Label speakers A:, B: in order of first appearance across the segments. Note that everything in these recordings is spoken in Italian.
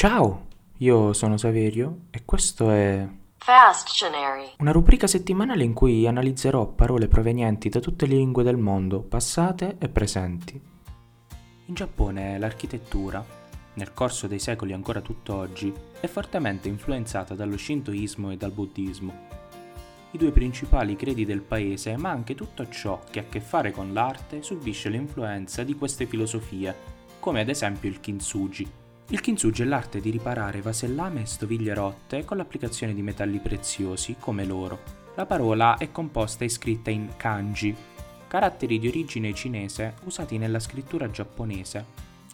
A: Ciao, io sono Saverio e questo è
B: Fasttionary.
A: una rubrica settimanale in cui analizzerò parole provenienti da tutte le lingue del mondo, passate e presenti. In Giappone l'architettura, nel corso dei secoli ancora tutt'oggi, è fortemente influenzata dallo shintoismo e dal buddismo. I due principali credi del paese, ma anche tutto ciò che ha a che fare con l'arte, subisce l'influenza di queste filosofie, come ad esempio il kintsugi. Il kintsugi è l'arte di riparare vasellame e stoviglie rotte con l'applicazione di metalli preziosi come l'oro. La parola è composta e scritta in kanji, caratteri di origine cinese usati nella scrittura giapponese,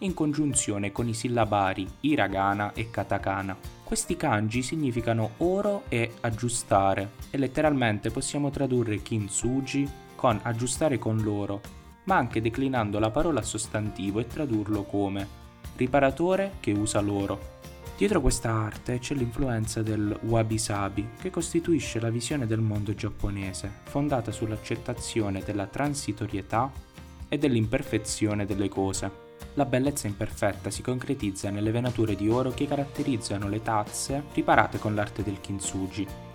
A: in congiunzione con i sillabari hiragana e katakana. Questi kanji significano oro e aggiustare e letteralmente possiamo tradurre kintsugi con aggiustare con l'oro, ma anche declinando la parola a sostantivo e tradurlo come riparatore che usa l'oro. Dietro questa arte c'è l'influenza del wabi-sabi, che costituisce la visione del mondo giapponese, fondata sull'accettazione della transitorietà e dell'imperfezione delle cose. La bellezza imperfetta si concretizza nelle venature di oro che caratterizzano le tazze riparate con l'arte del kintsugi.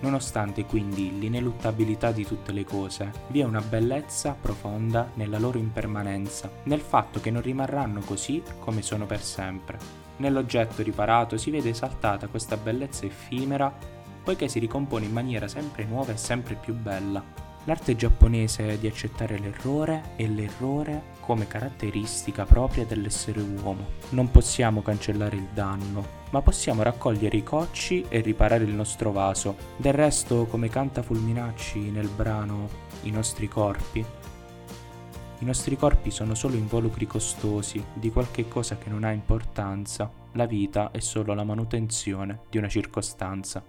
A: Nonostante quindi l'ineluttabilità di tutte le cose, vi è una bellezza profonda nella loro impermanenza, nel fatto che non rimarranno così come sono per sempre. Nell'oggetto riparato si vede esaltata questa bellezza effimera, poiché si ricompone in maniera sempre nuova e sempre più bella. L'arte giapponese di accettare l'errore e l'errore come caratteristica propria dell'essere uomo. Non possiamo cancellare il danno, ma possiamo raccogliere i cocci e riparare il nostro vaso. Del resto, come canta Fulminacci nel brano I nostri corpi, i nostri corpi sono solo involucri costosi di qualche cosa che non ha importanza. La vita è solo la manutenzione di una circostanza.